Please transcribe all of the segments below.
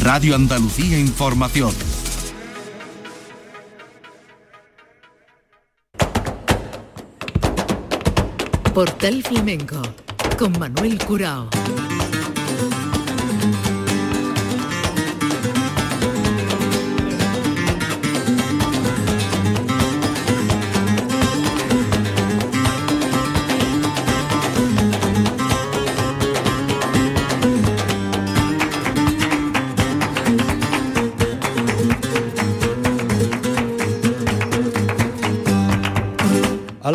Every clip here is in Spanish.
Radio Andalucía Información. Portal Flamenco con Manuel Curao.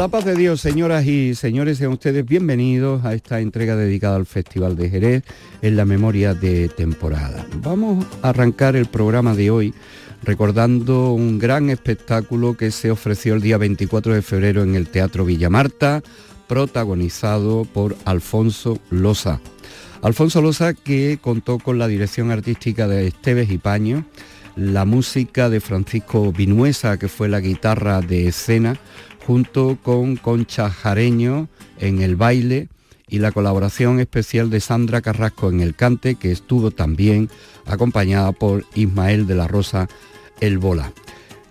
La paz de Dios, señoras y señores, sean ustedes bienvenidos a esta entrega dedicada al Festival de Jerez en la memoria de temporada. Vamos a arrancar el programa de hoy recordando un gran espectáculo que se ofreció el día 24 de febrero en el Teatro Villamarta, protagonizado por Alfonso Loza. Alfonso Loza que contó con la dirección artística de Esteves y Paño, la música de Francisco Vinuesa, que fue la guitarra de escena, junto con Concha Jareño en el baile y la colaboración especial de Sandra Carrasco en el cante, que estuvo también acompañada por Ismael de la Rosa El Bola.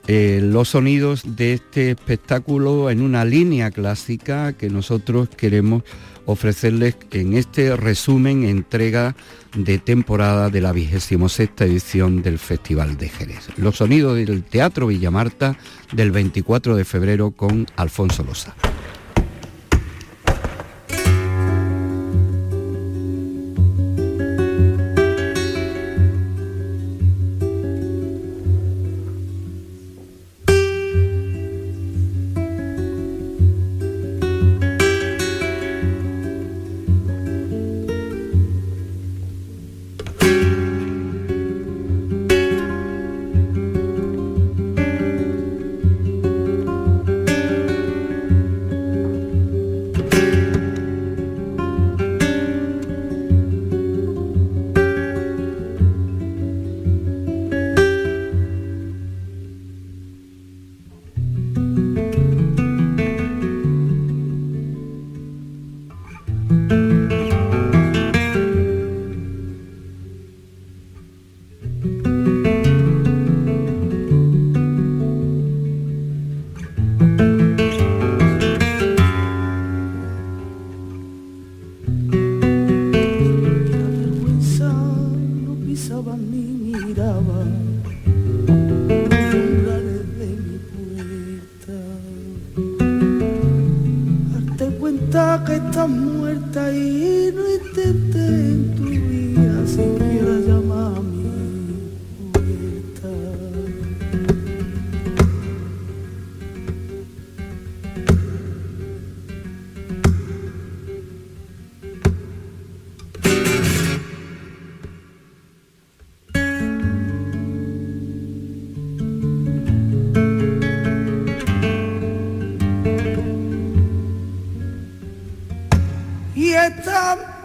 Eh, los sonidos de este espectáculo en una línea clásica que nosotros queremos ofrecerles en este resumen, entrega de temporada de la vigésimo sexta edición del Festival de Jerez. Los sonidos del Teatro Villamarta del 24 de febrero con Alfonso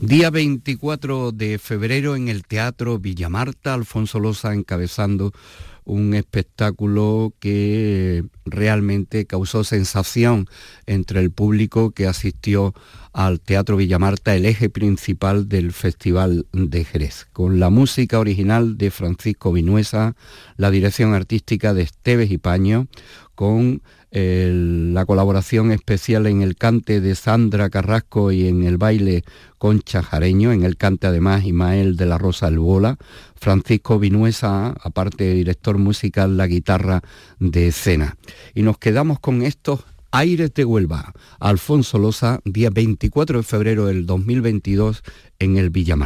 Día 24 de febrero en el Teatro Villamarta, Alfonso Loza encabezando un espectáculo que realmente causó sensación entre el público que asistió al Teatro Villamarta, el eje principal del Festival de Jerez, con la música original de Francisco Vinuesa, la dirección artística de Esteves y Paño, con la colaboración especial en el cante de Sandra Carrasco y en el baile Concha Jareño, en el cante además Imael de la Rosa Albola, Francisco Vinuesa, aparte de director musical, la guitarra de escena. Y nos quedamos con estos Aires de Huelva, Alfonso Loza, día 24 de febrero del 2022 en el Villa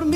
por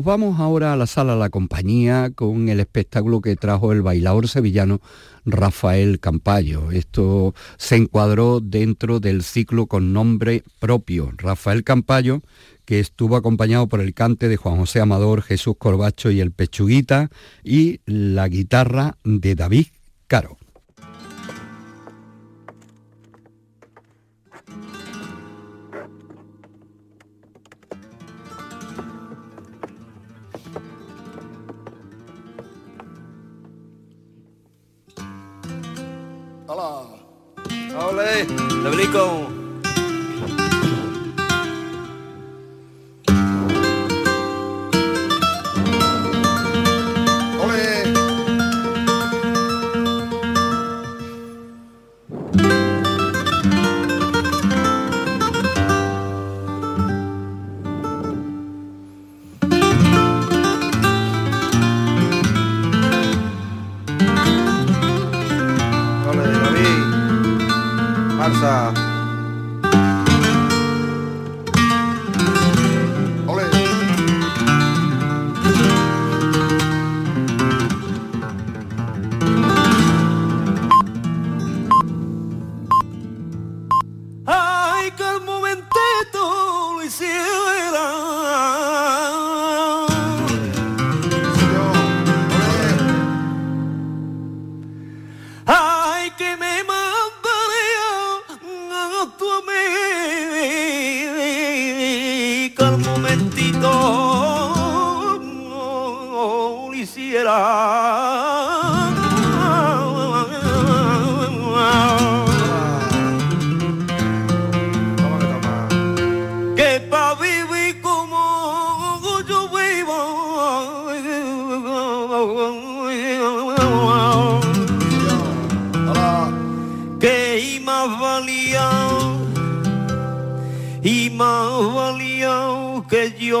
Nos vamos ahora a la sala La Compañía con el espectáculo que trajo el bailador sevillano Rafael Campayo. Esto se encuadró dentro del ciclo con nombre propio. Rafael Campayo, que estuvo acompañado por el cante de Juan José Amador, Jesús Corbacho y el Pechuguita, y la guitarra de David Caro. Hvala. Čaule. Za veliko. más valía que yo.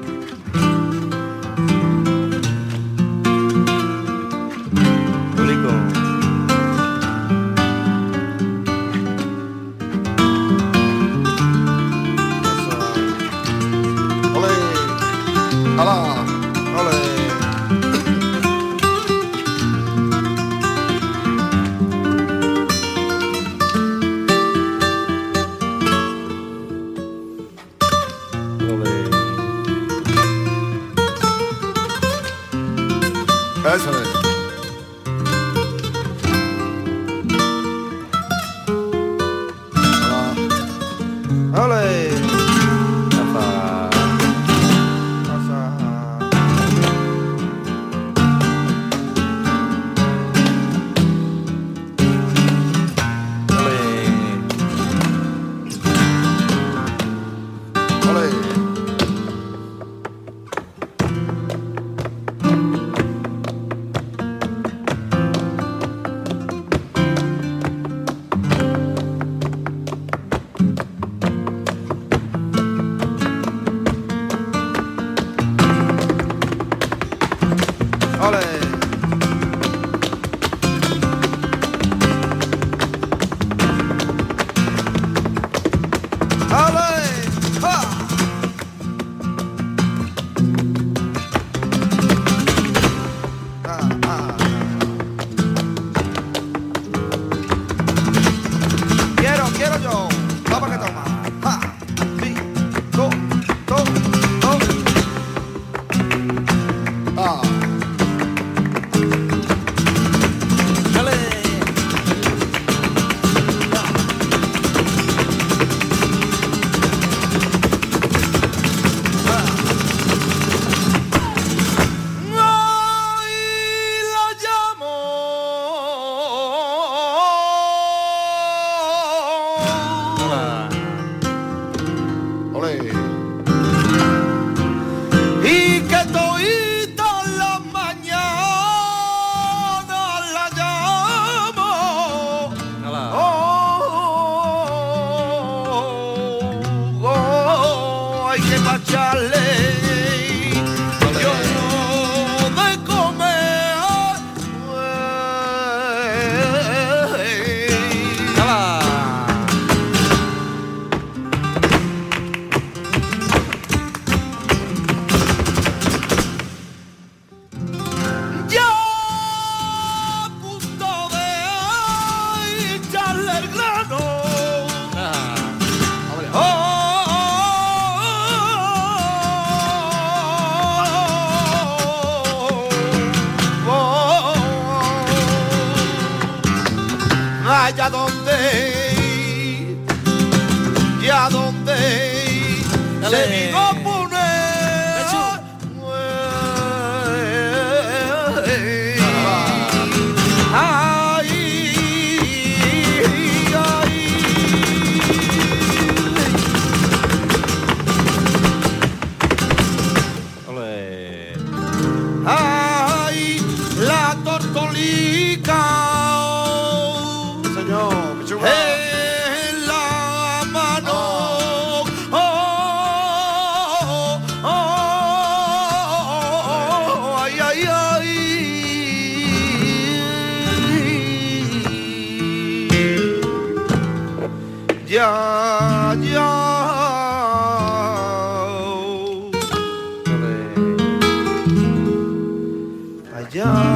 ah. Allá.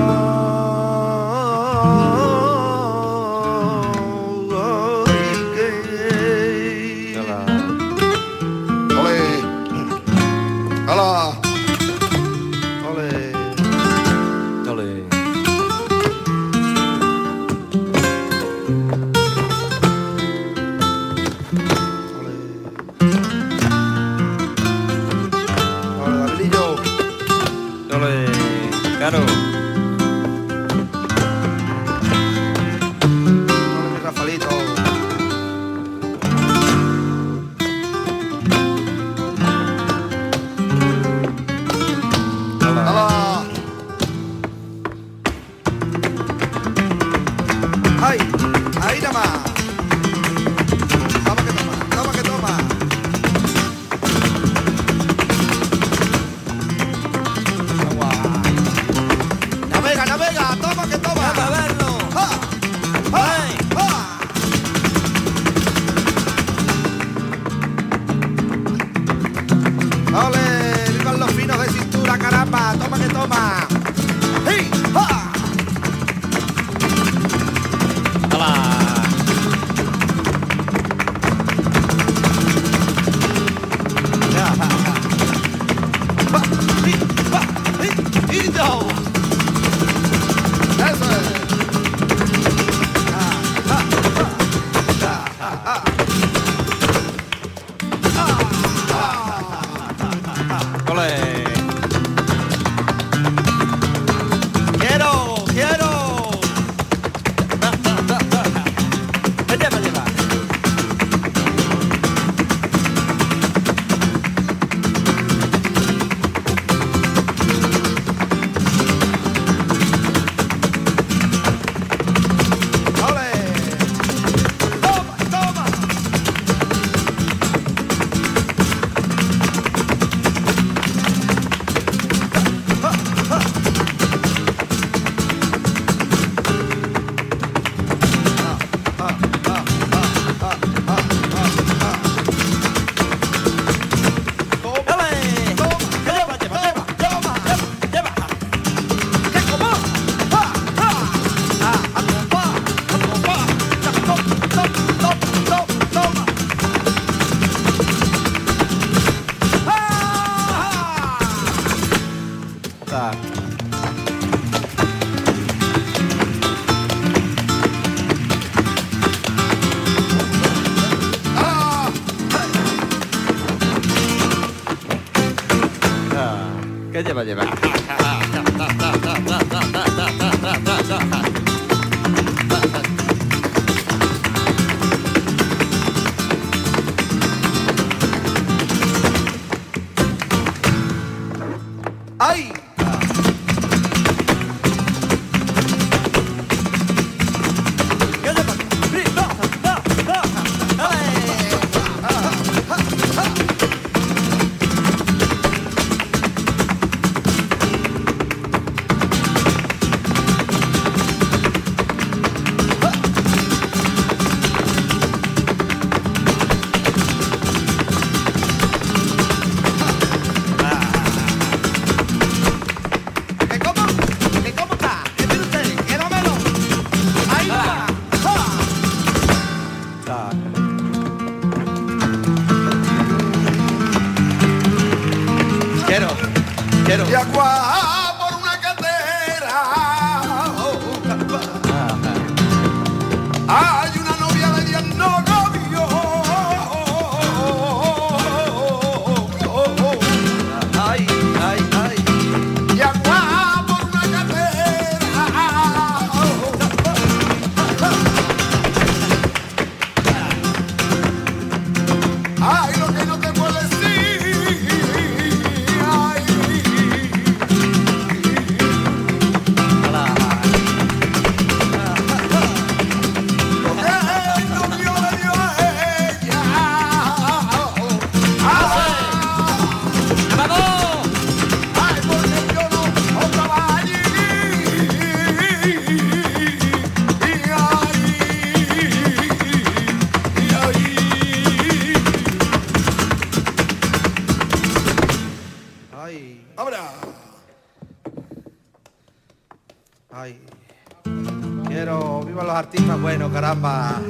Artistas buenos, caramba.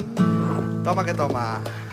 Toma que toma. ¡Toma!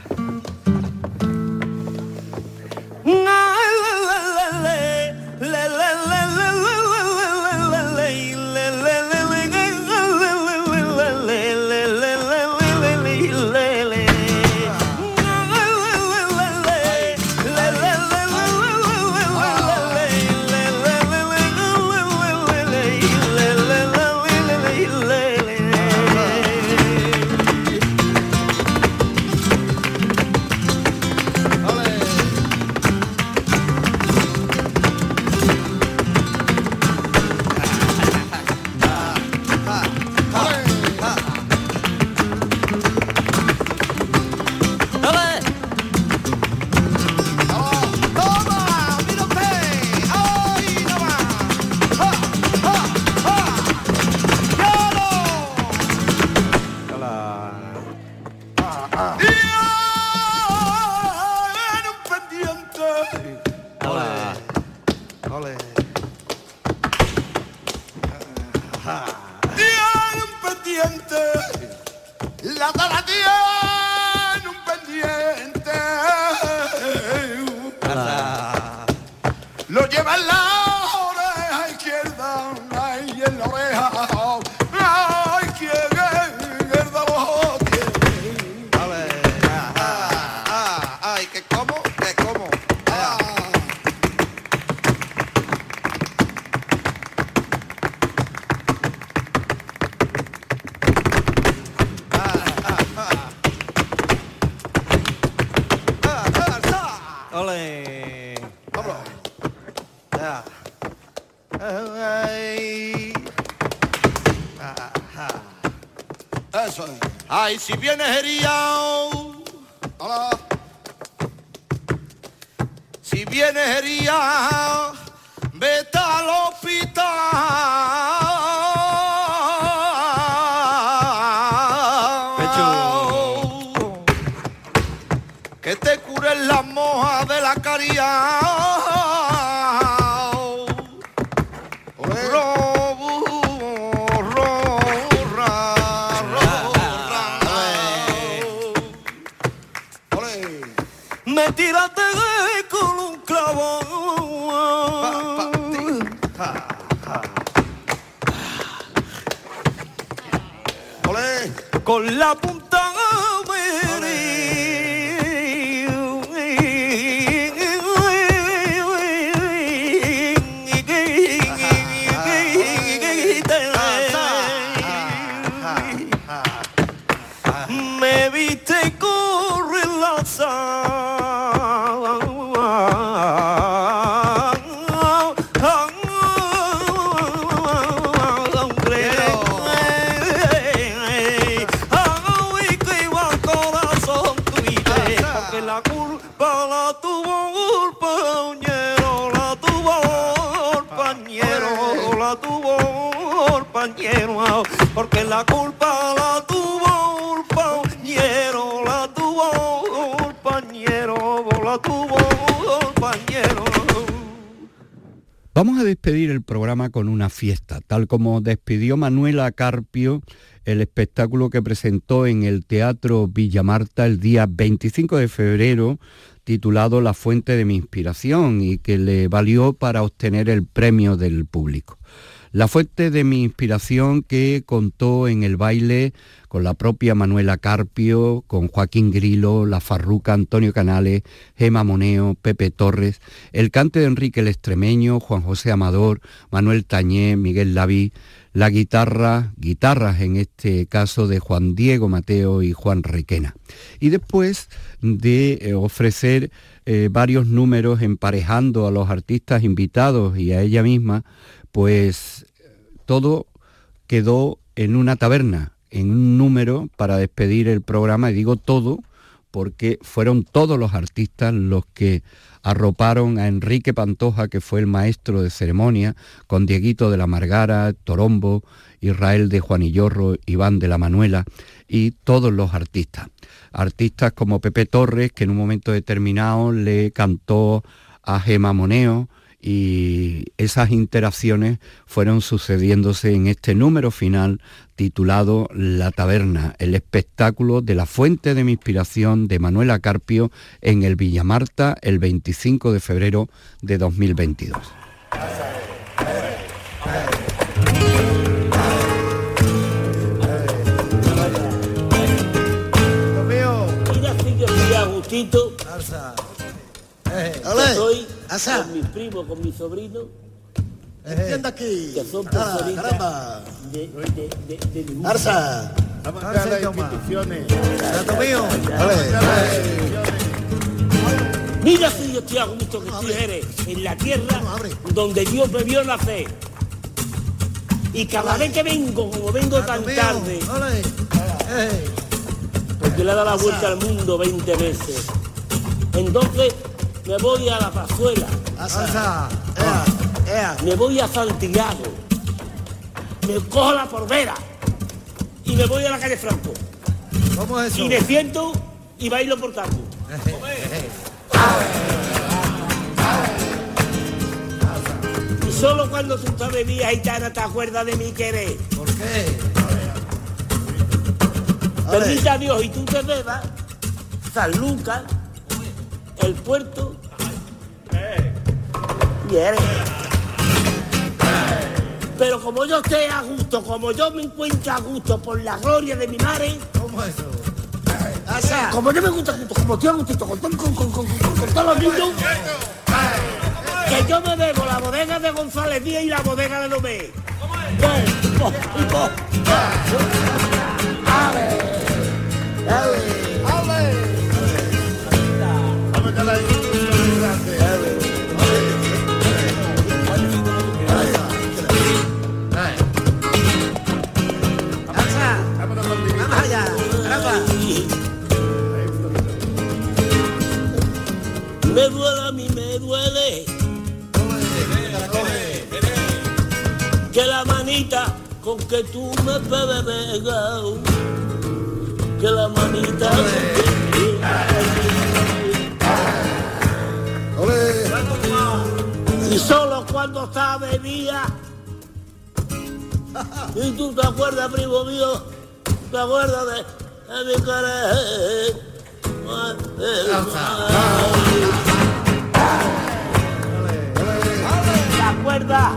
Ay, si vienes herido. Hola. Si vienes herido, vete al hospital. Que te curen las mojas de la caridad. La culpa la tuvo el la tuvo la tuvo. Vamos a despedir el programa con una fiesta, tal como despidió Manuela Carpio el espectáculo que presentó en el Teatro Villa Marta el día 25 de febrero, titulado La fuente de mi inspiración y que le valió para obtener el premio del público. La fuente de mi inspiración que contó en el baile con la propia Manuela Carpio, con Joaquín Grilo, La Farruca, Antonio Canales, Gema Moneo, Pepe Torres, el cante de Enrique el Extremeño, Juan José Amador, Manuel Tañé, Miguel Laví, la guitarra, guitarras en este caso de Juan Diego Mateo y Juan Requena. Y después de eh, ofrecer eh, varios números emparejando a los artistas invitados y a ella misma, pues todo quedó en una taberna, en un número para despedir el programa, y digo todo porque fueron todos los artistas los que arroparon a Enrique Pantoja, que fue el maestro de ceremonia, con Dieguito de la Margara, Torombo, Israel de Juanillorro, Iván de la Manuela y todos los artistas. Artistas como Pepe Torres, que en un momento determinado le cantó a Gema Moneo, y esas interacciones fueron sucediéndose en este número final titulado La Taberna, el espectáculo de la fuente de mi inspiración de Manuela Carpio en el Villamarta el 25 de febrero de 2022. Mira si yo estoy a gustito, Eh, que Asa. con mis primos, con mis sobrinos, Entienda aquí. que son Ala, personitas caramba. de, de, de, de dibujo. Arsa. Las instituciones. Mío. Mira si yo estoy a gusto que estoy Jerez, en la tierra donde Dios me vio nacer. Y cada vez que vengo, como vengo tan tarde. Eh, porque le he dado la vuelta al mundo 20 veces, entonces me voy a la pazuela, Arsa. Ea, ea. me voy a Santiago, me cojo la porvera y me voy a la calle Franco. ¿Cómo es eso? Y me siento y bailo por tango. Y solo cuando tú sabes vía gitana te acuerdas de mi querer. ¿Por qué? Bendita Dios y tú te bebas San Lucas, el puerto eres. Pero como yo esté a gusto, como yo me encuentro a gusto por la gloria de mi madre, ¿Cómo es eso? Como yo me encuentro a gusto, como estoy a gustito con, con, con, con, todos los niños, que yo me bebo la bodega de González Díaz y la bodega de Lomé. Bo, y bo. Vamos a las Me duele a mí, me duele. Que la manita con que tú me pegas, y tú te acuerdas, primo mío, te acuerdas de, de mi querer. ¿Te acuerdas?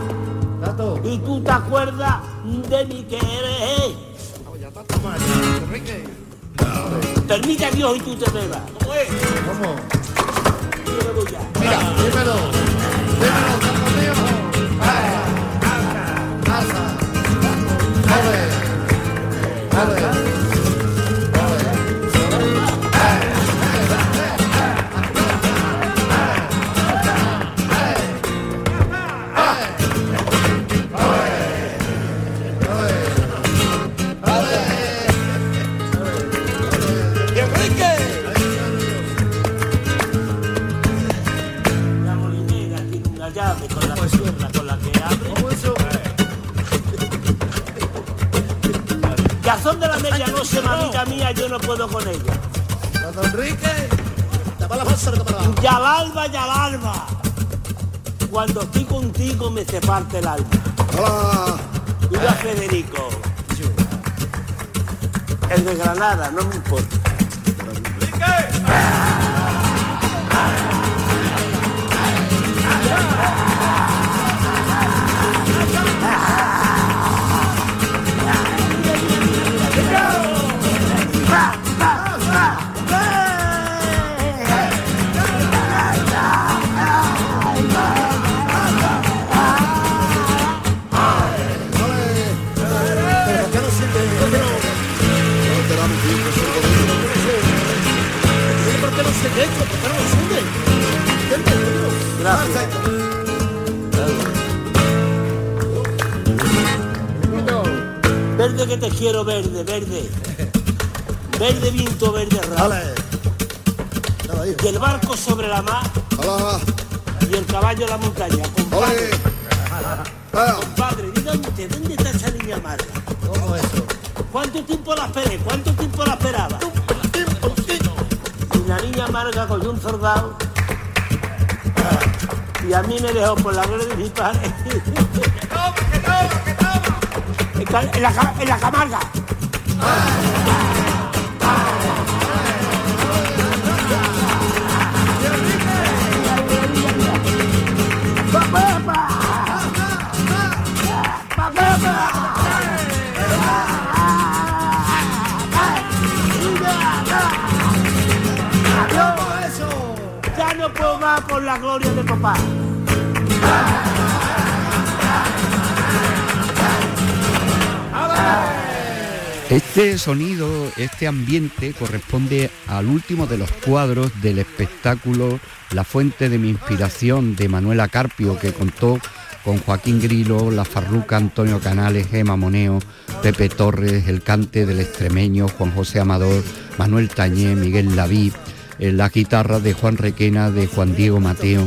Y tú te acuerdas de mi querer. Permite a Dios y tú te bebas. ¿Cómo es? ¿Cómo? Mira. Dímelo, Ale. Ale. La son de la medianoche, mamita mía, yo no puedo con ella. Gato Enrique. Tapa la bolsa, tapa la Ya al alba, ya alba. Cuando estoy contigo me se parte el alma. Hola. Mira Federico. El de Granada, no me importa. Verde que te quiero, verde, verde. Verde viento, verde raro. Y el barco sobre la mar Hola. y el caballo en la montaña. Compadre, Ole. compadre, dígame usted, ¿dónde está esa niña amarga? ¿Cómo es eso? ¿Cuánto tiempo la esperé? ¿Cuánto tiempo la esperaba? Amarga cogió un soldado Y a mí me dejó por la gloria de mi padre. En ca- En la, en la Camarga. Ya por la gloria de papá. Este sonido, este ambiente corresponde al último de los cuadros del espectáculo La fuente de mi inspiración de Manuela Carpio que contó con Joaquín Grilo, La Farruca, Antonio Canales, Gema Moneo, Pepe Torres, El Cante del Extremeño, Juan José Amador, Manuel Tañé, Miguel Laví, en la guitarra de Juan Requena, de Juan Diego Mateo.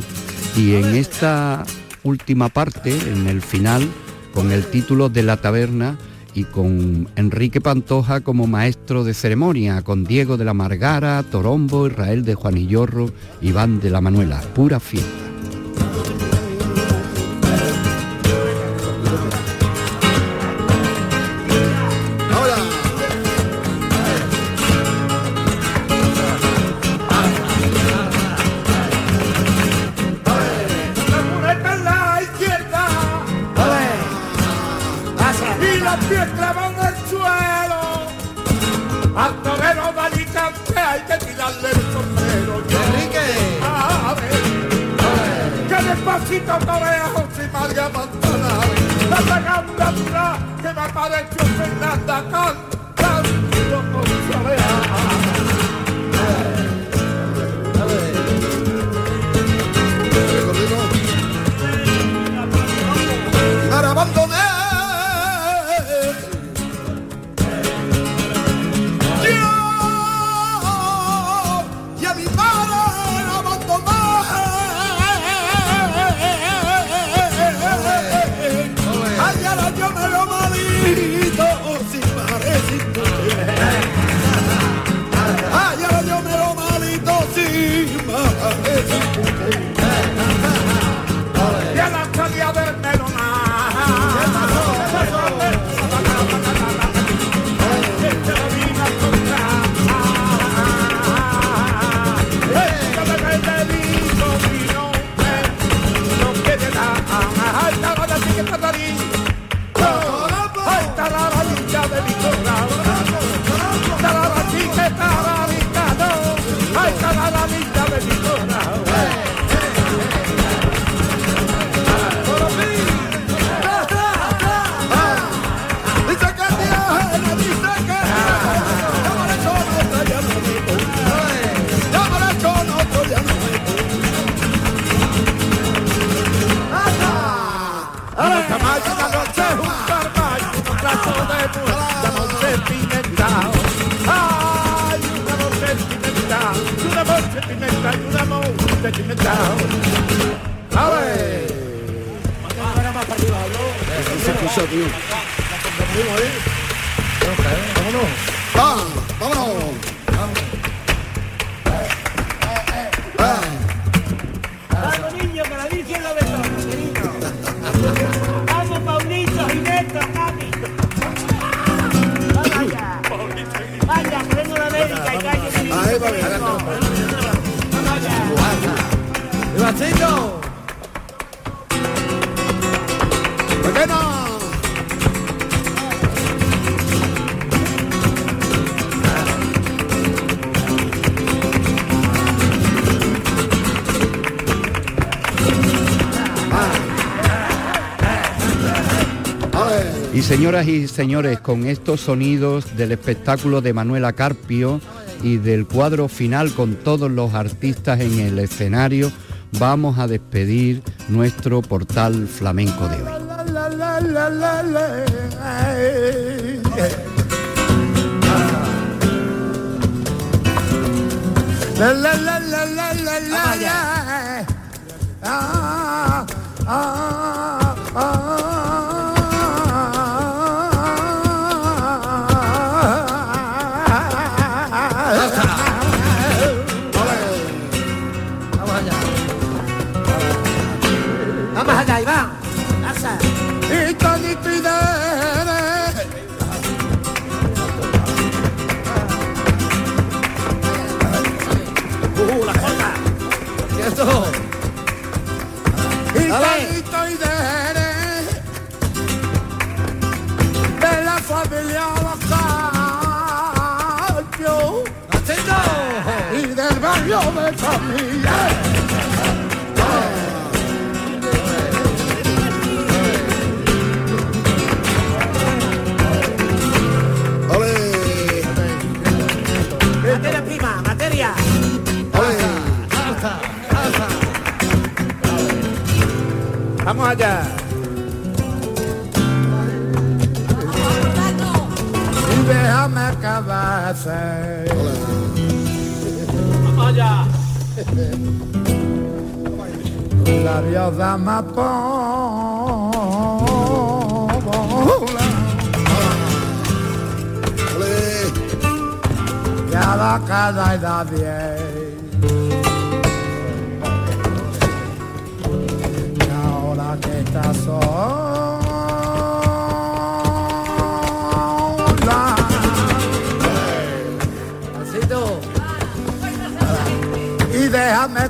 Y en esta última parte, en el final, con el título de La Taberna, y con Enrique Pantoja como maestro de ceremonia, con Diego de la Margara, Torombo, Israel de Juanillorro, Iván de la Manuela, pura fiesta. Y señoras y señores, con estos sonidos del espectáculo de Manuela Carpio y del cuadro final con todos los artistas en el escenario, vamos a despedir nuestro portal flamenco de hoy. La, la, la, familia Bacallo y del barrio de. Vamos allá. Déjame allá. La diosa amapola. Ya la cada edad bien. Ahora que estás sola.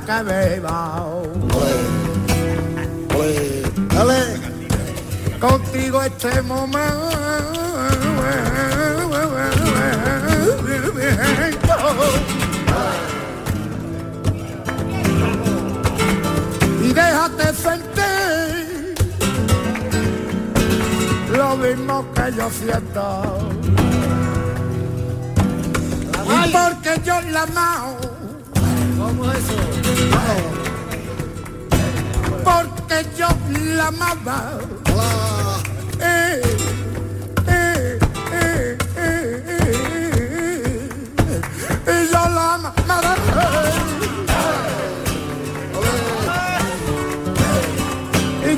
Que beba. Contigo este momento. Y déjate sentir lo mismo que yo siento. Y porque yo la amo. Yo la amaba. Eh, eh, eh, eh, eh, eh, yo la amaba.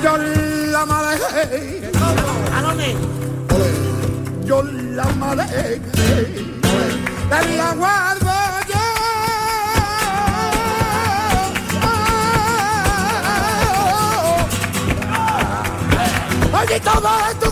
Yo la amaré. ¿A dónde? Yo la. Te la guardo yo. Allí todo en tu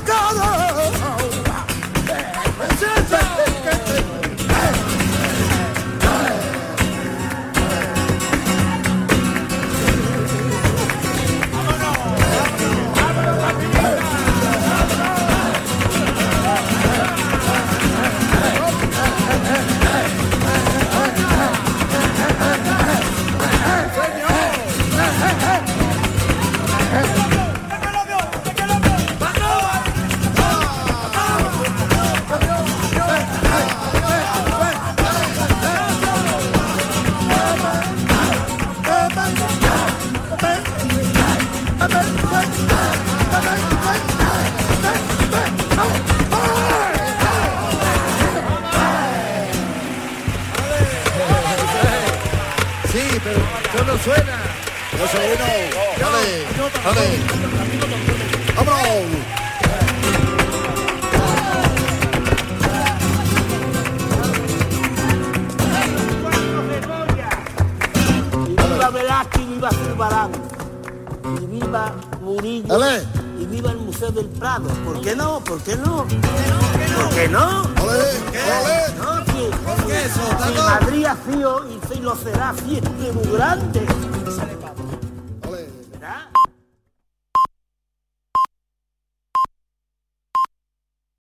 Dale. ¡Vámonos! Viva Velázquez, y viva Zurbarán. Y viva Murillo. Y viva el Museo del Prado. ¿Por qué no? ¿Por qué no? ¿Por qué no? Lo será siempre muy grande.